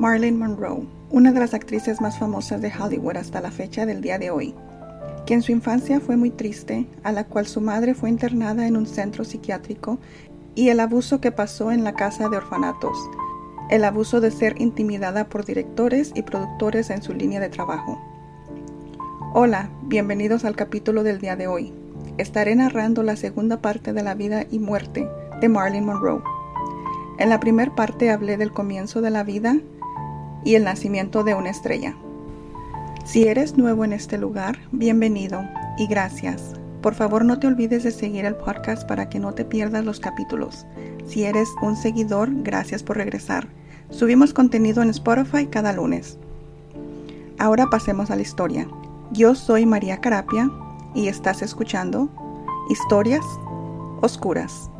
Marilyn Monroe, una de las actrices más famosas de Hollywood hasta la fecha del día de hoy, que en su infancia fue muy triste, a la cual su madre fue internada en un centro psiquiátrico y el abuso que pasó en la casa de orfanatos, el abuso de ser intimidada por directores y productores en su línea de trabajo. Hola, bienvenidos al capítulo del día de hoy. Estaré narrando la segunda parte de la vida y muerte de Marilyn Monroe. En la primera parte hablé del comienzo de la vida y el nacimiento de una estrella. Si eres nuevo en este lugar, bienvenido y gracias. Por favor no te olvides de seguir el podcast para que no te pierdas los capítulos. Si eres un seguidor, gracias por regresar. Subimos contenido en Spotify cada lunes. Ahora pasemos a la historia. Yo soy María Carapia y estás escuchando Historias Oscuras.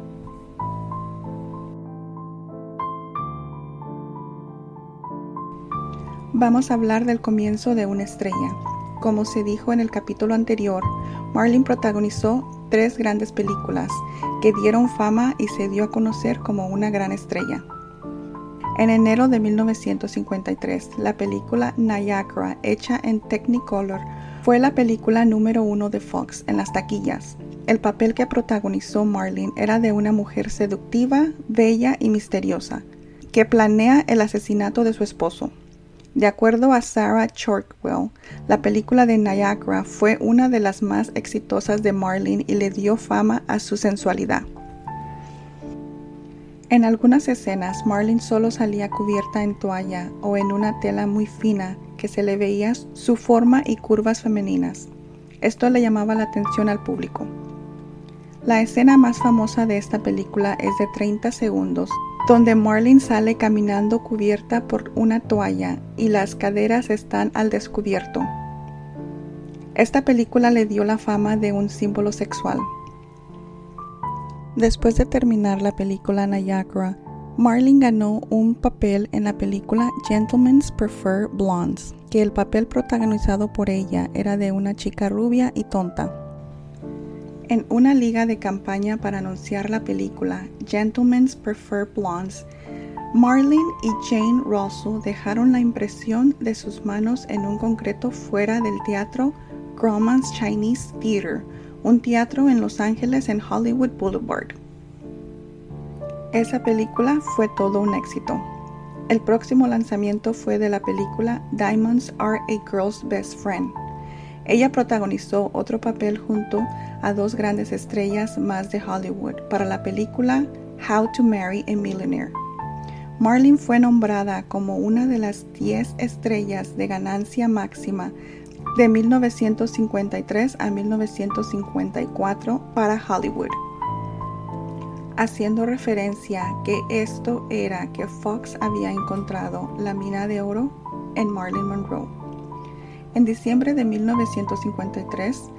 Vamos a hablar del comienzo de una estrella. Como se dijo en el capítulo anterior, Marlene protagonizó tres grandes películas que dieron fama y se dio a conocer como una gran estrella. En enero de 1953, la película Niagara, hecha en Technicolor, fue la película número uno de Fox en las taquillas. El papel que protagonizó Marlene era de una mujer seductiva, bella y misteriosa, que planea el asesinato de su esposo. De acuerdo a Sarah Chalkwell, la película de Niagara fue una de las más exitosas de Marlene y le dio fama a su sensualidad. En algunas escenas, Marlene solo salía cubierta en toalla o en una tela muy fina que se le veía su forma y curvas femeninas. Esto le llamaba la atención al público. La escena más famosa de esta película es de 30 segundos, donde Marlene sale caminando cubierta por una toalla y las caderas están al descubierto. Esta película le dio la fama de un símbolo sexual. Después de terminar la película Niagara, Marlene ganó un papel en la película Gentlemen's Prefer Blondes, que el papel protagonizado por ella era de una chica rubia y tonta. En una liga de campaña para anunciar la película Gentlemen's Prefer Blondes, Marlene y Jane Russell dejaron la impresión de sus manos en un concreto fuera del teatro Grauman's Chinese Theater, un teatro en Los Ángeles en Hollywood Boulevard. Esa película fue todo un éxito. El próximo lanzamiento fue de la película Diamonds Are a Girl's Best Friend. Ella protagonizó otro papel junto a dos grandes estrellas más de Hollywood para la película How to Marry a Millionaire. Marlene fue nombrada como una de las 10 estrellas de ganancia máxima de 1953 a 1954 para Hollywood, haciendo referencia que esto era que Fox había encontrado la mina de oro en Marlene Monroe. En diciembre de 1953,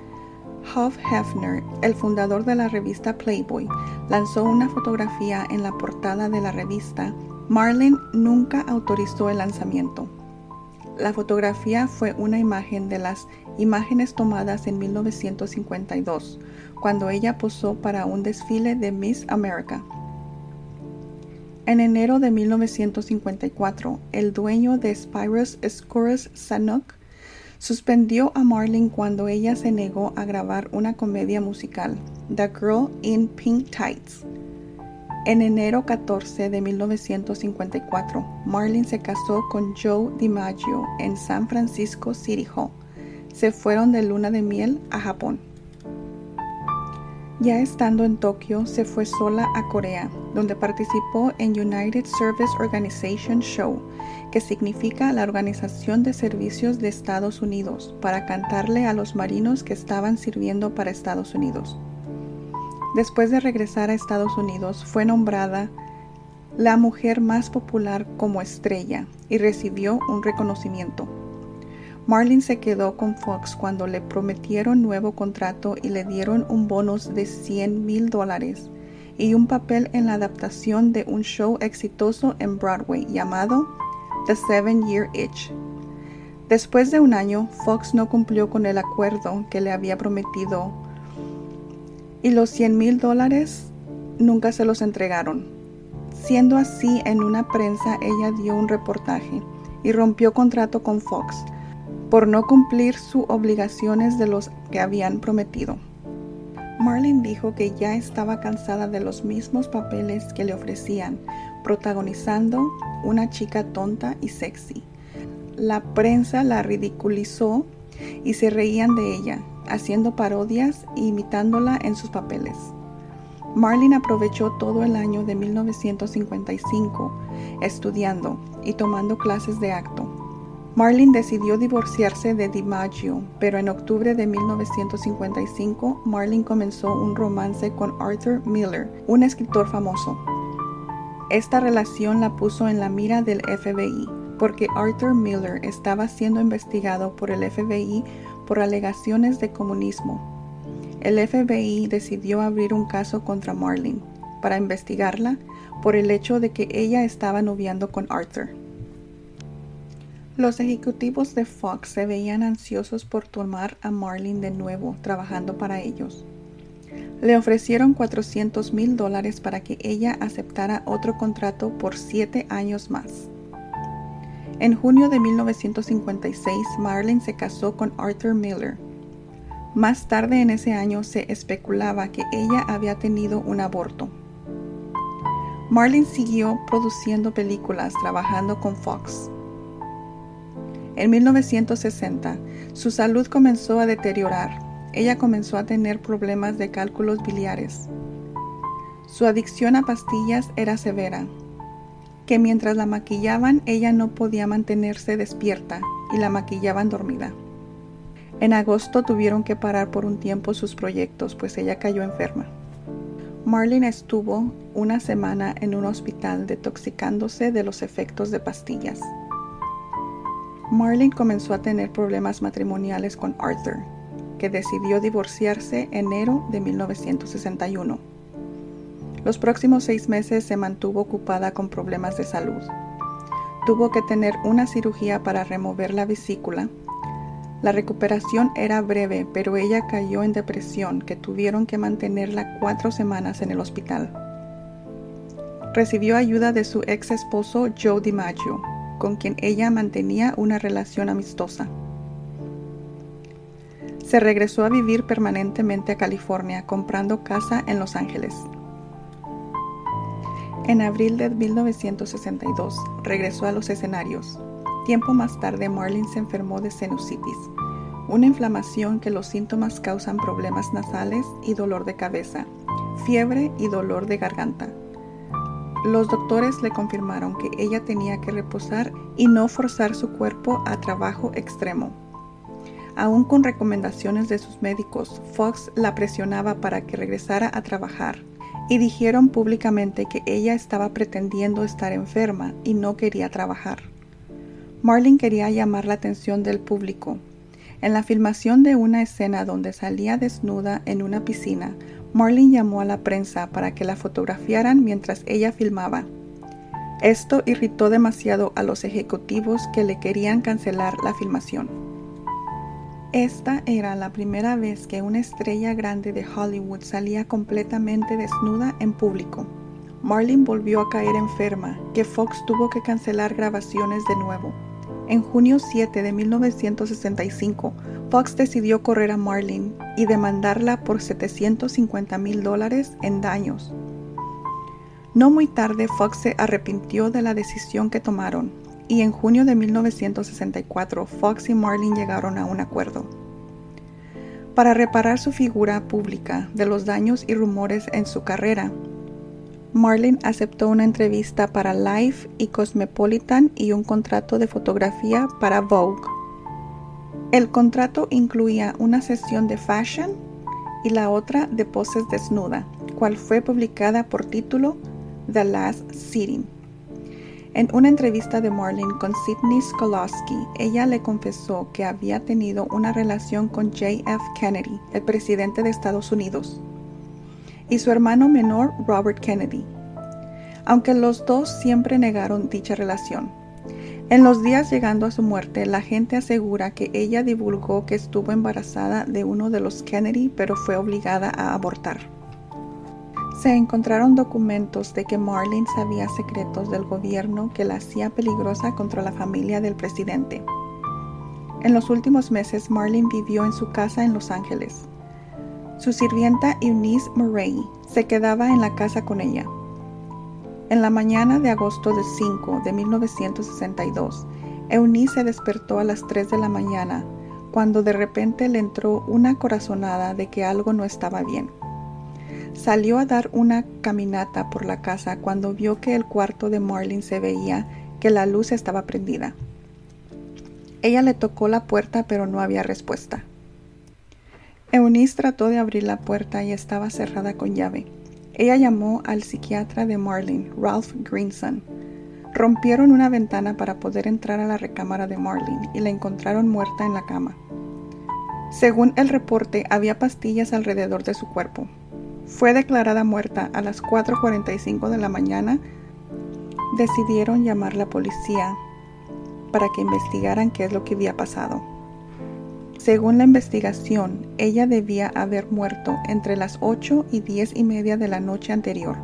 Hugh Hefner, el fundador de la revista Playboy, lanzó una fotografía en la portada de la revista. Marlene nunca autorizó el lanzamiento. La fotografía fue una imagen de las imágenes tomadas en 1952, cuando ella posó para un desfile de Miss America. En enero de 1954, el dueño de Spyros Scores Sanok suspendió a Marlene cuando ella se negó a grabar una comedia musical, The Girl in Pink Tights. En enero 14 de 1954, Marlene se casó con Joe DiMaggio en San Francisco City Hall. Se fueron de luna de miel a Japón. Ya estando en Tokio, se fue sola a Corea, donde participó en United Service Organization Show, que significa la Organización de Servicios de Estados Unidos, para cantarle a los marinos que estaban sirviendo para Estados Unidos. Después de regresar a Estados Unidos, fue nombrada la mujer más popular como estrella y recibió un reconocimiento. Marlene se quedó con Fox cuando le prometieron nuevo contrato y le dieron un bonus de 100 mil dólares y un papel en la adaptación de un show exitoso en Broadway llamado The Seven Year Itch. Después de un año, Fox no cumplió con el acuerdo que le había prometido y los 100 mil dólares nunca se los entregaron. Siendo así, en una prensa ella dio un reportaje y rompió contrato con Fox por no cumplir sus obligaciones de los que habían prometido. Marlene dijo que ya estaba cansada de los mismos papeles que le ofrecían, protagonizando una chica tonta y sexy. La prensa la ridiculizó y se reían de ella, haciendo parodias e imitándola en sus papeles. Marlene aprovechó todo el año de 1955 estudiando y tomando clases de acto. Marlene decidió divorciarse de DiMaggio, pero en octubre de 1955 Marlene comenzó un romance con Arthur Miller, un escritor famoso. Esta relación la puso en la mira del FBI, porque Arthur Miller estaba siendo investigado por el FBI por alegaciones de comunismo el FBI decidió abrir un caso contra Marlene para investigarla por el hecho de que ella estaba noviando con Arthur. Los ejecutivos de Fox se veían ansiosos por tomar a Marlene de nuevo trabajando para ellos. Le ofrecieron 400 mil dólares para que ella aceptara otro contrato por siete años más. En junio de 1956, Marlene se casó con Arthur Miller, más tarde en ese año se especulaba que ella había tenido un aborto. Marlene siguió produciendo películas trabajando con Fox. En 1960, su salud comenzó a deteriorar. Ella comenzó a tener problemas de cálculos biliares. Su adicción a pastillas era severa, que mientras la maquillaban ella no podía mantenerse despierta y la maquillaban dormida. En agosto tuvieron que parar por un tiempo sus proyectos, pues ella cayó enferma. Marlene estuvo una semana en un hospital detoxicándose de los efectos de pastillas. Marlene comenzó a tener problemas matrimoniales con Arthur, que decidió divorciarse enero de 1961. Los próximos seis meses se mantuvo ocupada con problemas de salud. Tuvo que tener una cirugía para remover la vesícula la recuperación era breve, pero ella cayó en depresión que tuvieron que mantenerla cuatro semanas en el hospital. Recibió ayuda de su ex esposo Joe DiMaggio, con quien ella mantenía una relación amistosa. Se regresó a vivir permanentemente a California, comprando casa en Los Ángeles. En abril de 1962 regresó a los escenarios. Tiempo más tarde, Marlene se enfermó de sinusitis, una inflamación que los síntomas causan problemas nasales y dolor de cabeza, fiebre y dolor de garganta. Los doctores le confirmaron que ella tenía que reposar y no forzar su cuerpo a trabajo extremo. Aún con recomendaciones de sus médicos, Fox la presionaba para que regresara a trabajar y dijeron públicamente que ella estaba pretendiendo estar enferma y no quería trabajar. Marlene quería llamar la atención del público. En la filmación de una escena donde salía desnuda en una piscina, Marlene llamó a la prensa para que la fotografiaran mientras ella filmaba. Esto irritó demasiado a los ejecutivos que le querían cancelar la filmación. Esta era la primera vez que una estrella grande de Hollywood salía completamente desnuda en público. Marlene volvió a caer enferma, que Fox tuvo que cancelar grabaciones de nuevo. En junio 7 de 1965, Fox decidió correr a Marlene y demandarla por 750 mil dólares en daños. No muy tarde, Fox se arrepintió de la decisión que tomaron y en junio de 1964 Fox y Marlene llegaron a un acuerdo. Para reparar su figura pública de los daños y rumores en su carrera, Marlene aceptó una entrevista para Life y Cosmopolitan y un contrato de fotografía para Vogue. El contrato incluía una sesión de fashion y la otra de poses desnuda, cual fue publicada por título The Last Sitting. En una entrevista de Marlene con Sidney Skolowski, ella le confesó que había tenido una relación con JF Kennedy, el presidente de Estados Unidos y su hermano menor Robert Kennedy, aunque los dos siempre negaron dicha relación. En los días llegando a su muerte, la gente asegura que ella divulgó que estuvo embarazada de uno de los Kennedy, pero fue obligada a abortar. Se encontraron documentos de que Marlene sabía secretos del gobierno que la hacía peligrosa contra la familia del presidente. En los últimos meses, Marlene vivió en su casa en Los Ángeles. Su sirvienta Eunice Murray se quedaba en la casa con ella. En la mañana de agosto de 5 de 1962, Eunice despertó a las 3 de la mañana cuando de repente le entró una corazonada de que algo no estaba bien. Salió a dar una caminata por la casa cuando vio que el cuarto de Marlene se veía que la luz estaba prendida. Ella le tocó la puerta pero no había respuesta. Eunice trató de abrir la puerta y estaba cerrada con llave. Ella llamó al psiquiatra de Marlene, Ralph Greenson. Rompieron una ventana para poder entrar a la recámara de Marlene y la encontraron muerta en la cama. Según el reporte, había pastillas alrededor de su cuerpo, fue declarada muerta a las 4.45 de la mañana. Decidieron llamar a la policía para que investigaran qué es lo que había pasado. Según la investigación, ella debía haber muerto entre las 8 y 10 y media de la noche anterior.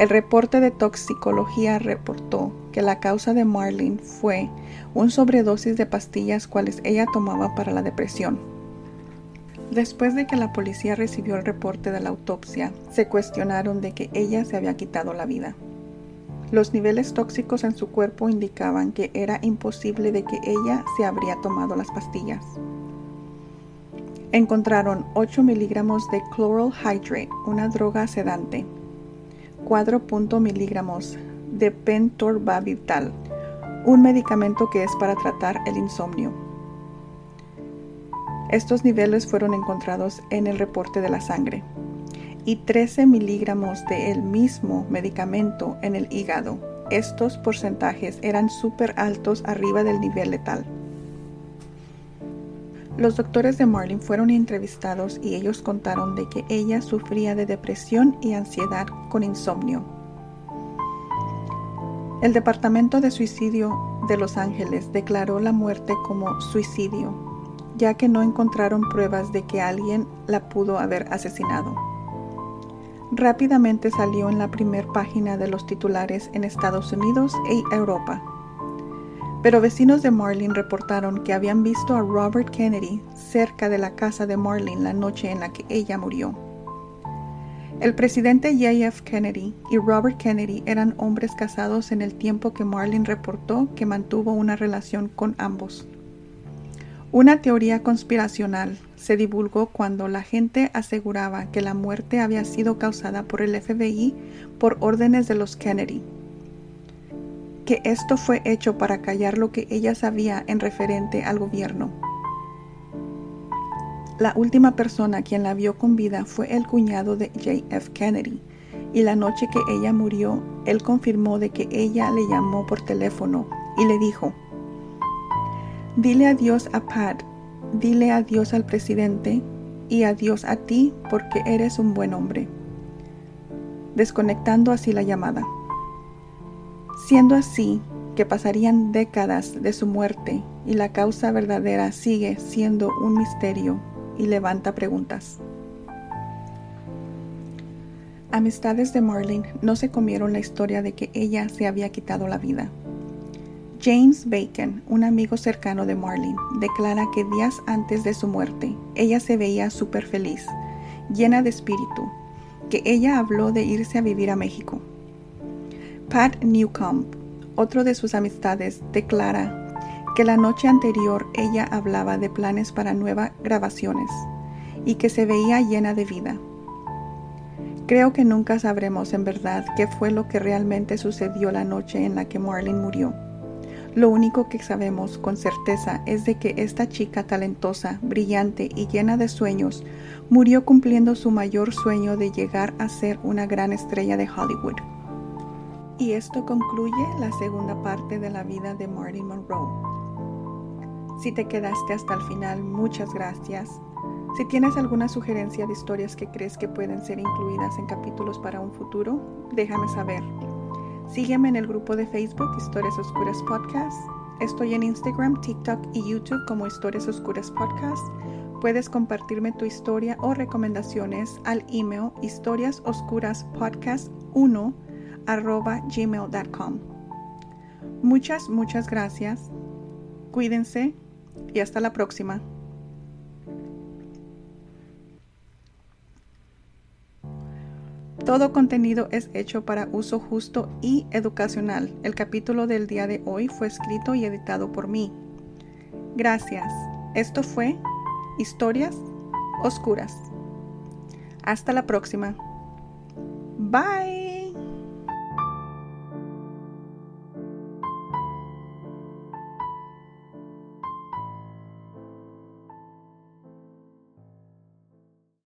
El reporte de toxicología reportó que la causa de Marlene fue un sobredosis de pastillas cuales ella tomaba para la depresión. Después de que la policía recibió el reporte de la autopsia, se cuestionaron de que ella se había quitado la vida. Los niveles tóxicos en su cuerpo indicaban que era imposible de que ella se habría tomado las pastillas. Encontraron 8 miligramos de chloral hydrate, una droga sedante, 4 miligramos de pentorbavital, un medicamento que es para tratar el insomnio, estos niveles fueron encontrados en el reporte de la sangre y 13 miligramos del mismo medicamento en el hígado. Estos porcentajes eran súper altos arriba del nivel letal. Los doctores de Marlene fueron entrevistados y ellos contaron de que ella sufría de depresión y ansiedad con insomnio. El Departamento de Suicidio de Los Ángeles declaró la muerte como suicidio ya que no encontraron pruebas de que alguien la pudo haber asesinado. Rápidamente salió en la primera página de los titulares en Estados Unidos e Europa. Pero vecinos de Marlene reportaron que habían visto a Robert Kennedy cerca de la casa de Marlene la noche en la que ella murió. El presidente J.F. Kennedy y Robert Kennedy eran hombres casados en el tiempo que Marlene reportó que mantuvo una relación con ambos. Una teoría conspiracional se divulgó cuando la gente aseguraba que la muerte había sido causada por el FBI por órdenes de los Kennedy, que esto fue hecho para callar lo que ella sabía en referente al gobierno. La última persona quien la vio con vida fue el cuñado de JF Kennedy, y la noche que ella murió, él confirmó de que ella le llamó por teléfono y le dijo, Dile adiós a Pat, dile adiós al presidente y adiós a ti porque eres un buen hombre. Desconectando así la llamada. Siendo así que pasarían décadas de su muerte y la causa verdadera sigue siendo un misterio y levanta preguntas. Amistades de Marlene no se comieron la historia de que ella se había quitado la vida. James Bacon, un amigo cercano de Marlene, declara que días antes de su muerte, ella se veía súper feliz, llena de espíritu, que ella habló de irse a vivir a México. Pat Newcomb, otro de sus amistades, declara que la noche anterior ella hablaba de planes para nuevas grabaciones y que se veía llena de vida. Creo que nunca sabremos en verdad qué fue lo que realmente sucedió la noche en la que Marlene murió lo único que sabemos con certeza es de que esta chica talentosa, brillante y llena de sueños murió cumpliendo su mayor sueño de llegar a ser una gran estrella de Hollywood. Y esto concluye la segunda parte de la vida de Marty Monroe. Si te quedaste hasta el final, muchas gracias. Si tienes alguna sugerencia de historias que crees que pueden ser incluidas en capítulos para un futuro, déjame saber. Sígueme en el grupo de Facebook Historias Oscuras Podcast. Estoy en Instagram, TikTok y YouTube como Historias Oscuras Podcast. Puedes compartirme tu historia o recomendaciones al email historiasoscuraspodcast1 gmail.com. Muchas, muchas gracias. Cuídense y hasta la próxima. Todo contenido es hecho para uso justo y educacional. El capítulo del día de hoy fue escrito y editado por mí. Gracias. Esto fue Historias Oscuras. Hasta la próxima. Bye.